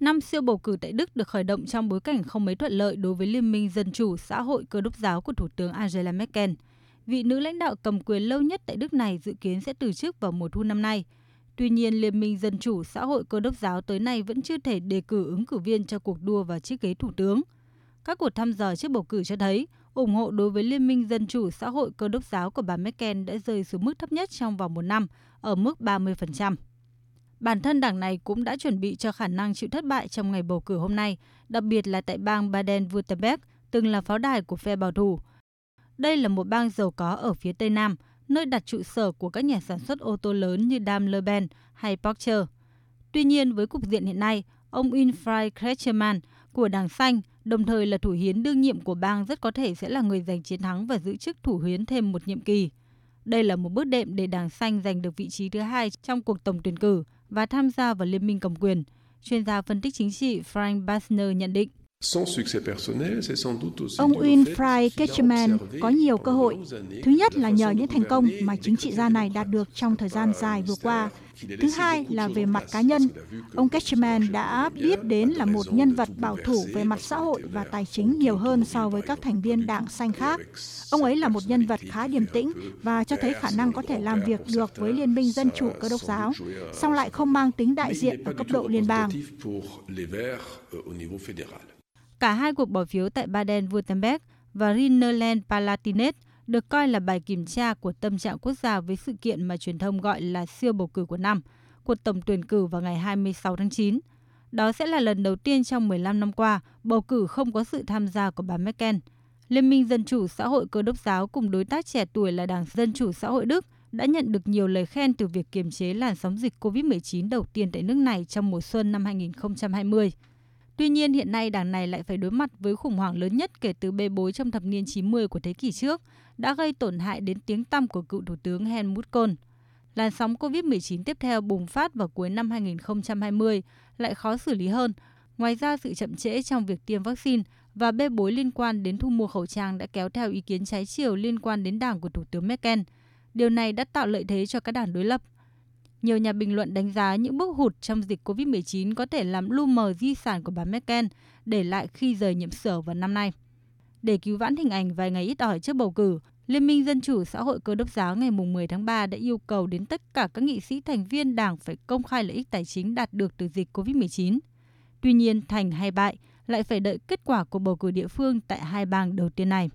Năm siêu bầu cử tại Đức được khởi động trong bối cảnh không mấy thuận lợi đối với Liên minh Dân chủ xã hội cơ đốc giáo của Thủ tướng Angela Merkel. Vị nữ lãnh đạo cầm quyền lâu nhất tại Đức này dự kiến sẽ từ chức vào mùa thu năm nay. Tuy nhiên, Liên minh Dân chủ xã hội cơ đốc giáo tới nay vẫn chưa thể đề cử ứng cử viên cho cuộc đua vào chiếc ghế thủ tướng. Các cuộc thăm dò trước bầu cử cho thấy ủng hộ đối với Liên minh Dân chủ xã hội cơ đốc giáo của bà Merkel đã rơi xuống mức thấp nhất trong vòng một năm, ở mức 30%. Bản thân đảng này cũng đã chuẩn bị cho khả năng chịu thất bại trong ngày bầu cử hôm nay, đặc biệt là tại bang Baden-Württemberg, từng là pháo đài của phe bảo thủ. Đây là một bang giàu có ở phía tây nam, nơi đặt trụ sở của các nhà sản xuất ô tô lớn như Daimler-Benz hay Porsche. Tuy nhiên, với cục diện hiện nay, ông Winfried Kretschmann của Đảng Xanh, đồng thời là thủ hiến đương nhiệm của bang rất có thể sẽ là người giành chiến thắng và giữ chức thủ hiến thêm một nhiệm kỳ. Đây là một bước đệm để Đảng Xanh giành được vị trí thứ hai trong cuộc tổng tuyển cử và tham gia vào liên minh cầm quyền. Chuyên gia phân tích chính trị Frank Basner nhận định. Ông Winfried Kretschmann có nhiều cơ hội. Thứ nhất là nhờ những thành công mà chính trị gia này đạt được trong thời gian dài vừa qua. Thứ hai là về mặt cá nhân. Ông Kretschmann đã biết đến là một nhân vật bảo thủ về mặt xã hội và tài chính nhiều hơn so với các thành viên đảng xanh khác. Ông ấy là một nhân vật khá điềm tĩnh và cho thấy khả năng có thể làm việc được với Liên minh Dân chủ cơ đốc giáo, song lại không mang tính đại diện ở cấp độ liên bang. Cả hai cuộc bỏ phiếu tại Baden-Württemberg và Rhineland-Palatinate được coi là bài kiểm tra của tâm trạng quốc gia với sự kiện mà truyền thông gọi là siêu bầu cử của năm, cuộc tổng tuyển cử vào ngày 26 tháng 9. Đó sẽ là lần đầu tiên trong 15 năm qua bầu cử không có sự tham gia của bà Merkel. Liên minh Dân chủ xã hội cơ đốc giáo cùng đối tác trẻ tuổi là Đảng Dân chủ xã hội Đức đã nhận được nhiều lời khen từ việc kiềm chế làn sóng dịch COVID-19 đầu tiên tại nước này trong mùa xuân năm 2020. Tuy nhiên, hiện nay đảng này lại phải đối mặt với khủng hoảng lớn nhất kể từ bê bối trong thập niên 90 của thế kỷ trước, đã gây tổn hại đến tiếng tăm của cựu Thủ tướng Helmut Kohl. Làn sóng COVID-19 tiếp theo bùng phát vào cuối năm 2020 lại khó xử lý hơn. Ngoài ra, sự chậm trễ trong việc tiêm vaccine và bê bối liên quan đến thu mua khẩu trang đã kéo theo ý kiến trái chiều liên quan đến đảng của Thủ tướng Merkel. Điều này đã tạo lợi thế cho các đảng đối lập. Nhiều nhà bình luận đánh giá những bước hụt trong dịch COVID-19 có thể làm lu mờ di sản của bà Merkel để lại khi rời nhiệm sở vào năm nay. Để cứu vãn hình ảnh vài ngày ít ỏi trước bầu cử, Liên minh Dân chủ xã hội cơ đốc giáo ngày 10 tháng 3 đã yêu cầu đến tất cả các nghị sĩ thành viên đảng phải công khai lợi ích tài chính đạt được từ dịch COVID-19. Tuy nhiên, thành hay bại lại phải đợi kết quả của bầu cử địa phương tại hai bang đầu tiên này.